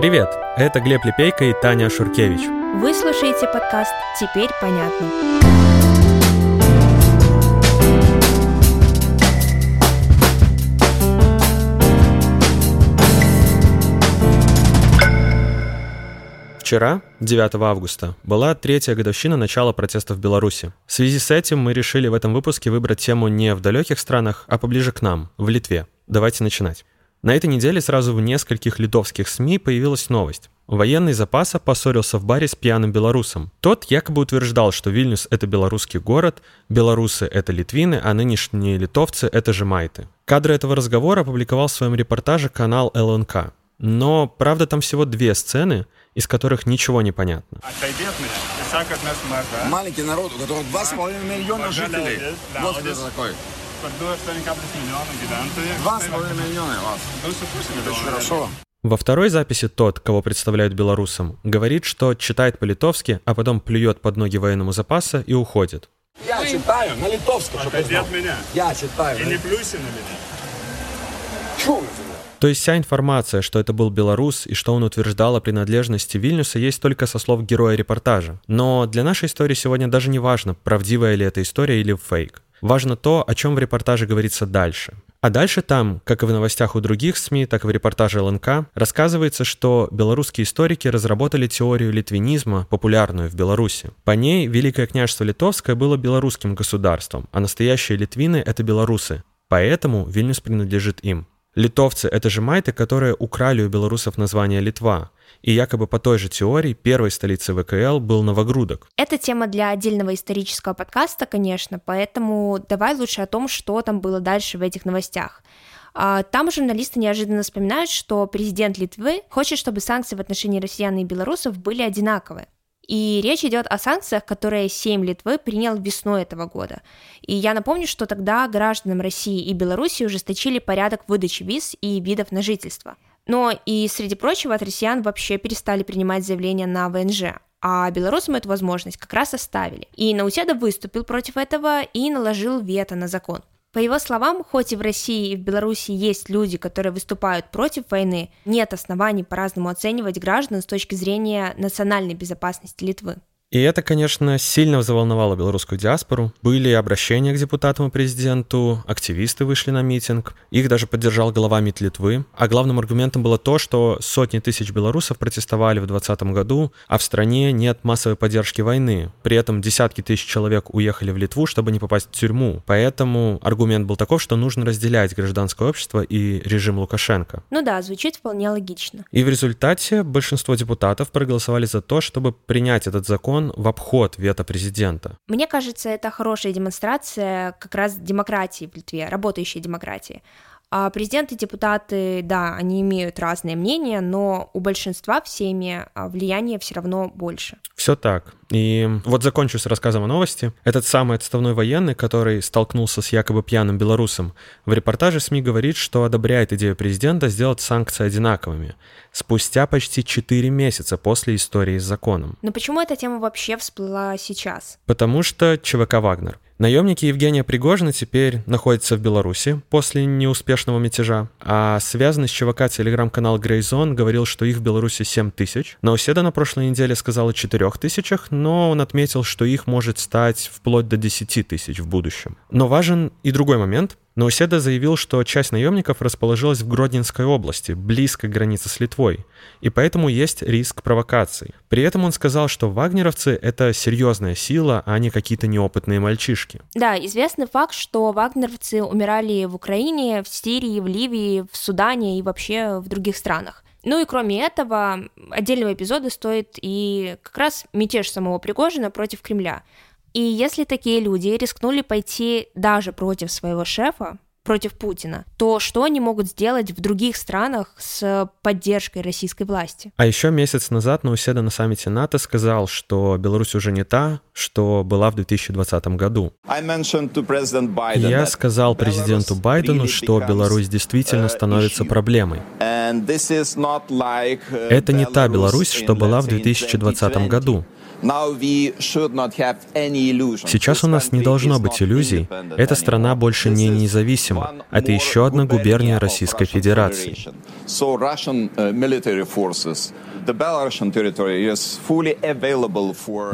Привет! Это Глеб Лепейко и Таня Шуркевич. Вы слушаете подкаст «Теперь понятно». Вчера, 9 августа, была третья годовщина начала протестов в Беларуси. В связи с этим мы решили в этом выпуске выбрать тему не в далеких странах, а поближе к нам, в Литве. Давайте начинать. На этой неделе сразу в нескольких литовских СМИ появилась новость. Военный запаса поссорился в баре с пьяным белорусом. Тот якобы утверждал, что Вильнюс — это белорусский город, белорусы — это литвины, а нынешние литовцы — это жемайты. Кадры этого разговора опубликовал в своем репортаже канал ЛНК. Но, правда, там всего две сцены, из которых ничего не понятно. Маленький народ, у которого 2,5 миллиона жителей. Вот кто это такой. 2,5 миллиона вас. Это очень хорошо. Во второй записи тот, кого представляют белорусам, говорит, что читает по-литовски, а потом плюет под ноги военному запаса и уходит. Я читаю на литовском, чтобы Отойди от меня. Я читаю. И не плюйся на меня. Тебя? То есть вся информация, что это был белорус и что он утверждал о принадлежности Вильнюса, есть только со слов героя репортажа. Но для нашей истории сегодня даже не важно, правдивая ли эта история или фейк. Важно то, о чем в репортаже говорится дальше. А дальше там, как и в новостях у других СМИ, так и в репортаже ЛНК, рассказывается, что белорусские историки разработали теорию литвинизма, популярную в Беларуси. По ней Великое княжество Литовское было белорусским государством, а настоящие литвины — это белорусы. Поэтому Вильнюс принадлежит им. Литовцы — это же майты, которые украли у белорусов название Литва. И якобы по той же теории первой столицей ВКЛ был Новогрудок. Это тема для отдельного исторического подкаста, конечно, поэтому давай лучше о том, что там было дальше в этих новостях. А, Там журналисты неожиданно вспоминают, что президент Литвы хочет, чтобы санкции в отношении россиян и белорусов были одинаковые. И речь идет о санкциях, которые Сейм Литвы принял весной этого года. И я напомню, что тогда гражданам России и Беларуси ужесточили порядок выдачи виз и видов на жительство. Но и, среди прочего, от россиян вообще перестали принимать заявления на ВНЖ, а белорусам эту возможность как раз оставили. И Науседа выступил против этого и наложил вето на закон. По его словам, хоть и в России и в Беларуси есть люди, которые выступают против войны, нет оснований по-разному оценивать граждан с точки зрения национальной безопасности Литвы. И это, конечно, сильно взволновало белорусскую диаспору. Были обращения к депутатам и президенту, активисты вышли на митинг, их даже поддержал глава МИД Литвы. А главным аргументом было то, что сотни тысяч белорусов протестовали в 2020 году, а в стране нет массовой поддержки войны. При этом десятки тысяч человек уехали в Литву, чтобы не попасть в тюрьму. Поэтому аргумент был таков, что нужно разделять гражданское общество и режим Лукашенко. Ну да, звучит вполне логично. И в результате большинство депутатов проголосовали за то, чтобы принять этот закон в обход вето президента. Мне кажется, это хорошая демонстрация как раз демократии в Литве, работающей демократии. А президенты и депутаты, да, они имеют разные мнения, но у большинства в семье а, влияние все равно больше. Все так. И вот закончу с рассказом о новости. Этот самый отставной военный, который столкнулся с якобы пьяным белорусом, в репортаже СМИ говорит, что одобряет идею президента сделать санкции одинаковыми. Спустя почти 4 месяца после истории с законом. Но почему эта тема вообще всплыла сейчас? Потому что ЧВК «Вагнер». Наемники Евгения Пригожина теперь находятся в Беларуси после неуспешного мятежа, а связанный с ЧВК телеграм-канал Грейзон говорил, что их в Беларуси 7 тысяч. Науседа на прошлой неделе сказал о 4 тысячах, но он отметил, что их может стать вплоть до 10 тысяч в будущем. Но важен и другой момент. Науседа заявил, что часть наемников расположилась в Гродненской области, близко к границе с Литвой, и поэтому есть риск провокаций. При этом он сказал, что вагнеровцы — это серьезная сила, а не какие-то неопытные мальчишки. Да, известный факт, что вагнеровцы умирали в Украине, в Сирии, в Ливии, в Судане и вообще в других странах. Ну и кроме этого, отдельного эпизода стоит и как раз мятеж самого Пригожина против Кремля. И если такие люди рискнули пойти даже против своего шефа, против Путина, то что они могут сделать в других странах с поддержкой российской власти? А еще месяц назад Науседа на саммите НАТО сказал, что Беларусь уже не та, что была в 2020 году. Я сказал президенту Байдену, что Беларусь действительно становится проблемой. Это не та Belarus Беларусь, что была в say, in 2020 году. Сейчас у нас не должно быть иллюзий. Эта страна больше не независима. Это еще одна губерния Российской Федерации.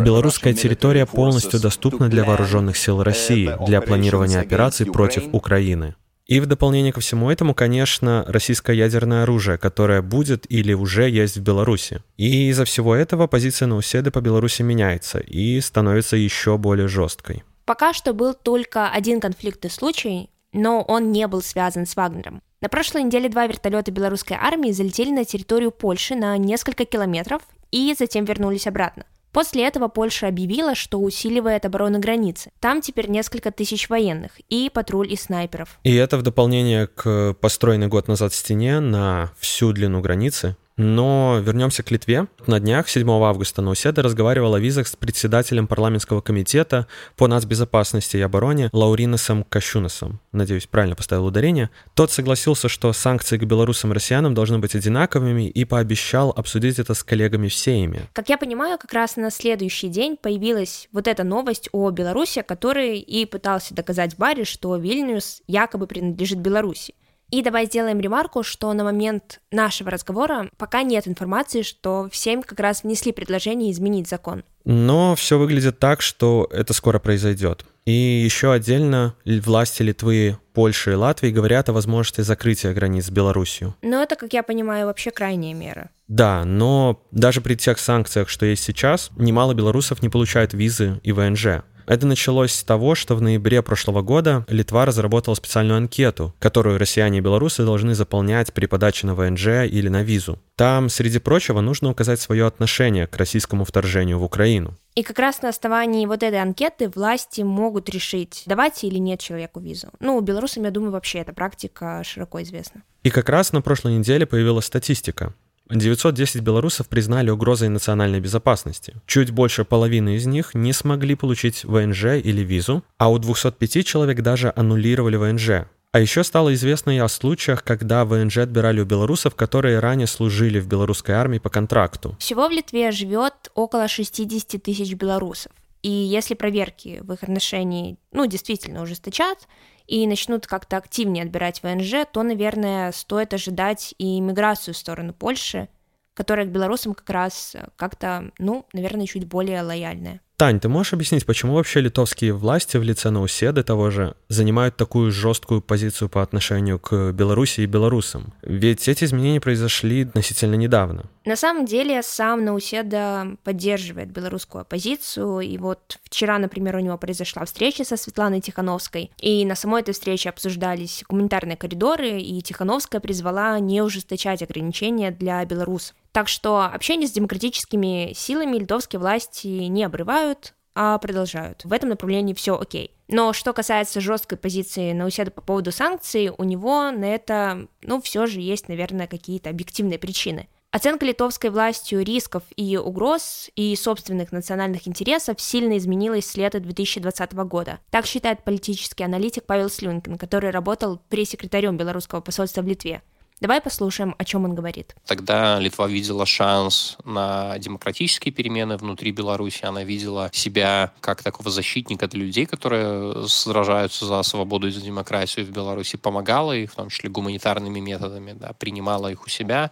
Белорусская территория полностью доступна для вооруженных сил России для планирования операций против Украины. И в дополнение ко всему этому, конечно, российское ядерное оружие, которое будет или уже есть в Беларуси. И из-за всего этого позиция Науседы по Беларуси меняется и становится еще более жесткой. Пока что был только один конфликтный случай, но он не был связан с Вагнером. На прошлой неделе два вертолета белорусской армии залетели на территорию Польши на несколько километров и затем вернулись обратно. После этого Польша объявила, что усиливает оборону границы. Там теперь несколько тысяч военных и патруль из снайперов. И это в дополнение к построенной год назад стене на всю длину границы, но вернемся к Литве. На днях, 7 августа, Науседа разговаривал о визах с председателем парламентского комитета по нацбезопасности и обороне Лауриносом Кащуносом. Надеюсь, правильно поставил ударение. Тот согласился, что санкции к белорусам и россиянам должны быть одинаковыми и пообещал обсудить это с коллегами в Сейме. Как я понимаю, как раз на следующий день появилась вот эта новость о Беларуси, который и пытался доказать Барри, что Вильнюс якобы принадлежит Беларуси. И давай сделаем ремарку, что на момент нашего разговора пока нет информации, что всем как раз внесли предложение изменить закон. Но все выглядит так, что это скоро произойдет. И еще отдельно власти Литвы, Польши и Латвии говорят о возможности закрытия границ с Беларусью. Но это, как я понимаю, вообще крайняя мера. Да, но даже при тех санкциях, что есть сейчас, немало белорусов не получают визы и ВНЖ. Это началось с того, что в ноябре прошлого года Литва разработала специальную анкету, которую россияне и белорусы должны заполнять при подаче на ВНЖ или на визу. Там, среди прочего, нужно указать свое отношение к российскому вторжению в Украину. И как раз на основании вот этой анкеты власти могут решить, давать или нет человеку визу. Ну, белорусам, я думаю, вообще эта практика широко известна. И как раз на прошлой неделе появилась статистика. 910 белорусов признали угрозой национальной безопасности. Чуть больше половины из них не смогли получить ВНЖ или визу, а у 205 человек даже аннулировали ВНЖ. А еще стало известно и о случаях, когда ВНЖ отбирали у белорусов, которые ранее служили в белорусской армии по контракту. Всего в Литве живет около 60 тысяч белорусов. И если проверки в их отношении, ну, действительно ужесточат, и начнут как-то активнее отбирать ВНЖ, то, наверное, стоит ожидать и миграцию в сторону Польши, которая к белорусам как раз как-то, ну, наверное, чуть более лояльная. Тань, ты можешь объяснить, почему вообще литовские власти в лице Науседы того же занимают такую жесткую позицию по отношению к Беларуси и белорусам? Ведь эти изменения произошли относительно недавно. На самом деле сам Науседа поддерживает белорусскую оппозицию, и вот вчера, например, у него произошла встреча со Светланой Тихановской, и на самой этой встрече обсуждались гуманитарные коридоры, и Тихановская призвала не ужесточать ограничения для белорусов. Так что общение с демократическими силами литовские власти не обрывают, а продолжают. В этом направлении все окей. Но что касается жесткой позиции Науседа по поводу санкций, у него на это, ну, все же есть, наверное, какие-то объективные причины. Оценка литовской властью рисков и угроз и собственных национальных интересов сильно изменилась с лета 2020 года. Так считает политический аналитик Павел Слюнкин, который работал пресс-секретарем белорусского посольства в Литве. Давай послушаем, о чем он говорит. Тогда Литва видела шанс на демократические перемены внутри Беларуси. Она видела себя как такого защитника для людей, которые сражаются за свободу и за демократию в Беларуси, помогала их, в том числе гуманитарными методами, да, принимала их у себя.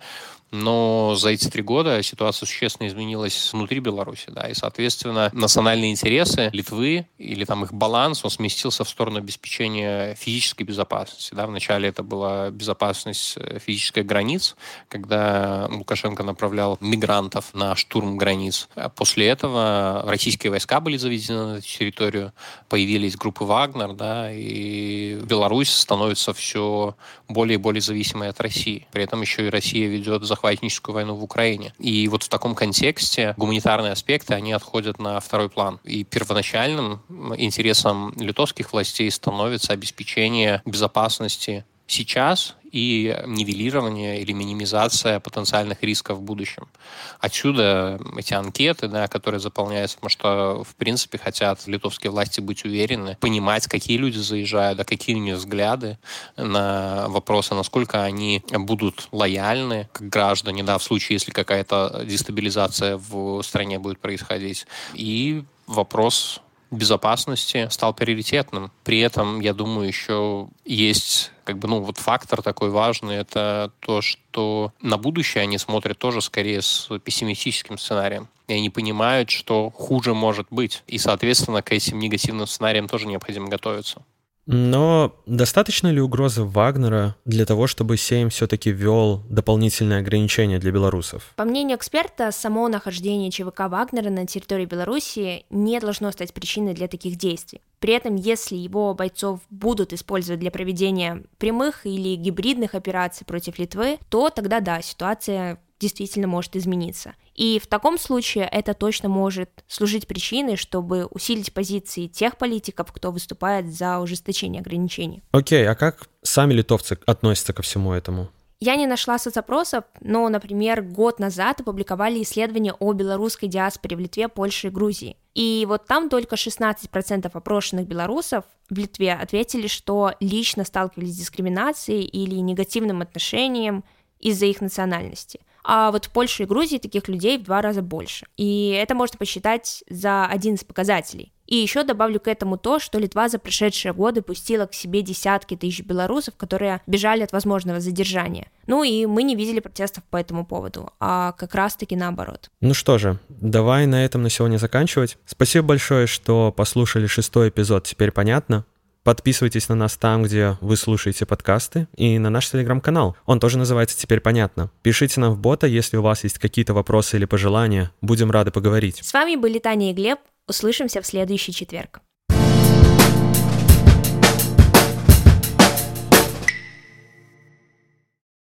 Но за эти три года ситуация существенно изменилась внутри Беларуси, да, и, соответственно, национальные интересы Литвы или там их баланс, он сместился в сторону обеспечения физической безопасности, да, вначале это была безопасность э, физических границ, когда Лукашенко направлял мигрантов на штурм границ. А после этого российские войска были заведены на территорию, появились группы Вагнер, да, и Беларусь становится все более и более зависимой от России. При этом еще и Россия ведет захват захватническую войну в Украине. И вот в таком контексте гуманитарные аспекты, они отходят на второй план. И первоначальным интересом литовских властей становится обеспечение безопасности сейчас и нивелирование или минимизация потенциальных рисков в будущем. Отсюда эти анкеты, да, которые заполняются, потому что, в принципе, хотят литовские власти быть уверены, понимать, какие люди заезжают, да, какие у них взгляды на вопросы, насколько они будут лояльны как граждане, да, в случае, если какая-то дестабилизация в стране будет происходить. И вопрос безопасности стал приоритетным. При этом, я думаю, еще есть как бы, ну, вот фактор такой важный, это то, что на будущее они смотрят тоже скорее с пессимистическим сценарием. И они понимают, что хуже может быть. И, соответственно, к этим негативным сценариям тоже необходимо готовиться. Но достаточно ли угрозы Вагнера для того, чтобы Сейм все-таки ввел дополнительные ограничения для белорусов? По мнению эксперта, само нахождение ЧВК Вагнера на территории Беларуси не должно стать причиной для таких действий. При этом, если его бойцов будут использовать для проведения прямых или гибридных операций против Литвы, то тогда да, ситуация действительно может измениться. И в таком случае это точно может служить причиной, чтобы усилить позиции тех политиков, кто выступает за ужесточение ограничений. Окей, а как сами литовцы относятся ко всему этому? Я не нашла соцопросов, но, например, год назад опубликовали исследование о белорусской диаспоре в Литве, Польше и Грузии. И вот там только 16% опрошенных белорусов в Литве ответили, что лично сталкивались с дискриминацией или негативным отношением из-за их национальности – а вот в Польше и Грузии таких людей в два раза больше. И это можно посчитать за один из показателей. И еще добавлю к этому то, что Литва за прошедшие годы пустила к себе десятки тысяч белорусов, которые бежали от возможного задержания. Ну и мы не видели протестов по этому поводу, а как раз-таки наоборот. Ну что же, давай на этом на сегодня заканчивать. Спасибо большое, что послушали шестой эпизод «Теперь понятно». Подписывайтесь на нас там, где вы слушаете подкасты, и на наш телеграм-канал. Он тоже называется «Теперь понятно». Пишите нам в бота, если у вас есть какие-то вопросы или пожелания. Будем рады поговорить. С вами были Таня и Глеб. Услышимся в следующий четверг.